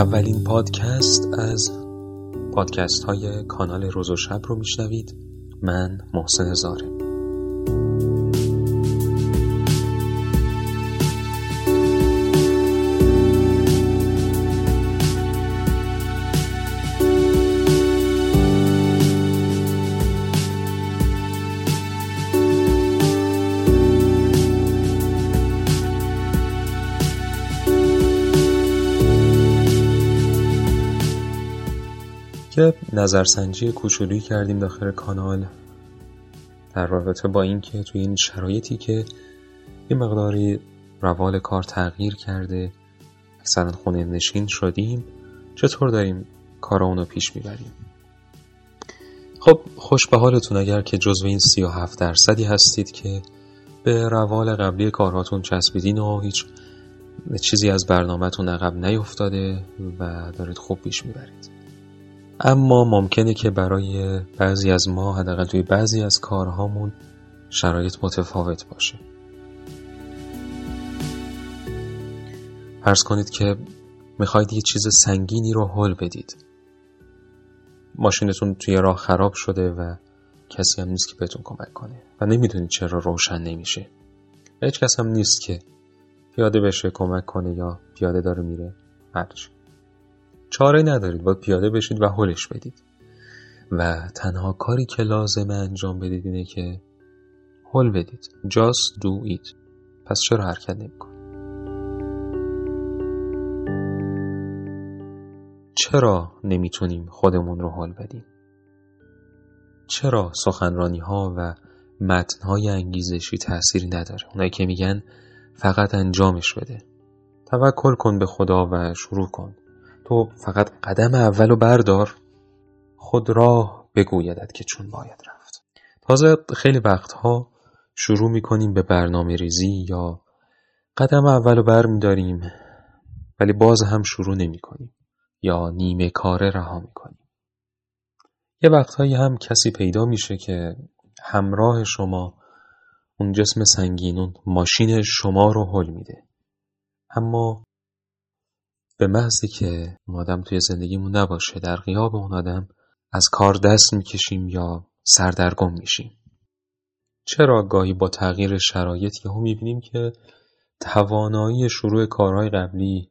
اولین پادکست از پادکست های کانال روز و شب رو میشنوید. من محسن زاره که نظرسنجی کوچولی کردیم داخل کانال. در رابطه با اینکه توی این شرایطی که یه مقداری روال کار تغییر کرده اکثرا خونه نشین شدیم چطور داریم کار اونو پیش می‌بریم؟ خب خوش به حالتون اگر که جزو این سی و هفت درصدی هستید که به روال قبلی کارهاتون چسبیدین و هیچ چیزی از برنامهتون عقب نیفتاده و دارید خوب پیش می‌برید. اما ممکنه که برای بعضی از ما حداقل توی بعضی از کارهامون شرایط متفاوت باشه. فرض کنید که می‌خواید یه چیز سنگینی رو حل بدید. ماشینتون توی راه خراب شده و کسی هم نیست که بهتون کمک کنه و نمی‌دونید چرا روشن نمیشه. هیچ کس هم نیست که پیاده بشه کمک کنه یا پیاده داره میره. هرچی چاره ندارید. باید پیاده بشید و حلش بدید. و تنها کاری که لازمه انجام بدید اینه که حل بدید. Just do it. پس چرا حرکت نمیکن چرا نمی‌تونیم خودمون رو حل بدیم؟ چرا سخنرانی ها و متن های انگیزشی تأثیری نداره؟ اونایی که میگن فقط انجامش بده. توکل کن به خدا و شروع کن. تو فقط قدم اول و بردار. خود راه بگویدد که چون باید رفت. تازه خیلی وقتها شروع می‌کنیم به برنامه ریزی یا قدم اول و بر میداریم ولی باز هم شروع نمی کنیم یا نیمه کاره رها می‌کنیم. یه وقتهایی هم کسی پیدا میشه که همراه شما اون جسم سنگینون ماشین شما رو حل میده. اما به محضی که اون آدم توی زندگیمون نباشه در غیاب اون آدم از کار دست می‌کشیم یا سردرگم میشیم. چرا گاهی با تغییر شرایط یهو می‌بینیم که توانایی شروع کارهای قبلی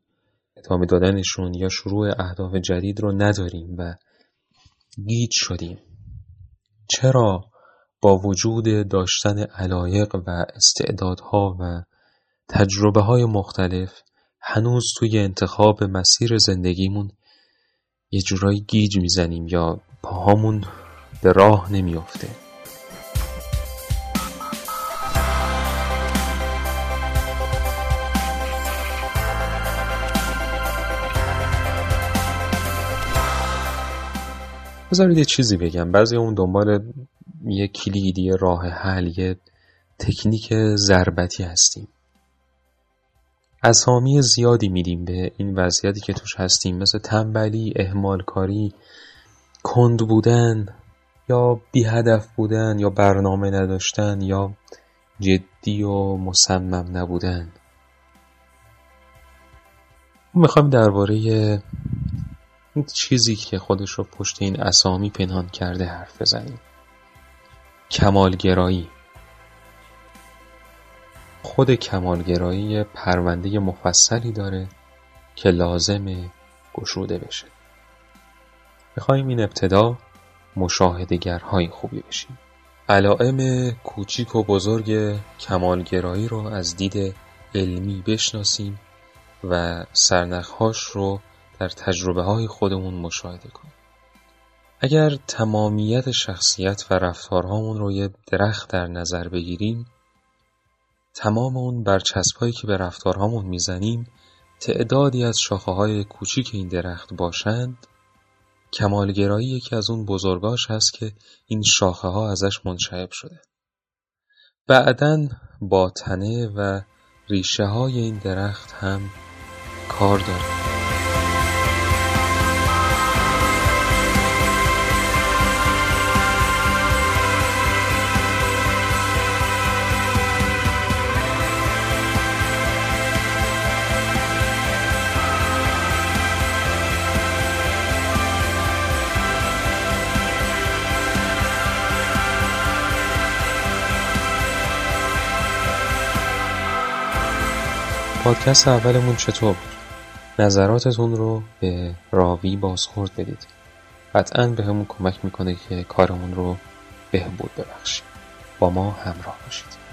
ادامه دادنشون یا شروع اهداف جدید رو نداریم و گیج شدیم؟ چرا با وجود داشتن علایق و استعدادها و تجربه های مختلف هنوز توی انتخاب مسیر زندگیمون یه جورایی گیج می‌زنیم یا پاهامون به راه نمیافته. بذارید یه چیزی بگم. بعضی اون دنبال یه کلید یه راه حل یه تکنیک ضربتی هستیم. اسامی زیادی میدیم به این وضعیتی که توش هستیم مثل تنبلی، اهمالکاری، کند بودن یا بی هدف بودن یا برنامه نداشتن یا جدی و مصمم نبودن. می‌خوایم درباره چیزی که خودش رو پشت این اسامی پنهان کرده حرف بزنیم. کمالگرایی. خود کمالگرایی پرونده مفصلی داره که لازم گشوده بشه. می‌خوایم این ابتدا مشاهدگرهای خوبی بشیم. علائم کوچیک و بزرگ کمالگرایی رو از دید علمی بشناسیم و سرنخهاش رو در تجربه های خودمون مشاهده کنیم. اگر تمامیت شخصیت و رفتارهامون رو یه درخت در نظر بگیریم تمام اون برچسبهایی که به رفتارهامون می‌زنیم تعدادی از شاخه های کوچیک این درخت باشند کمالگرایی یکی از اون بزرگاش هست که این شاخه ها ازش منشعب شده. بعدا با تنه و ریشه های این درخت هم کار داریم. پادکست اولمون چطور بود؟ نظراتتون رو به راوی بازخورد بدید. قطعا به همون کمک می‌کنه که کارمون رو بهبود ببخشیم. با ما همراه باشید.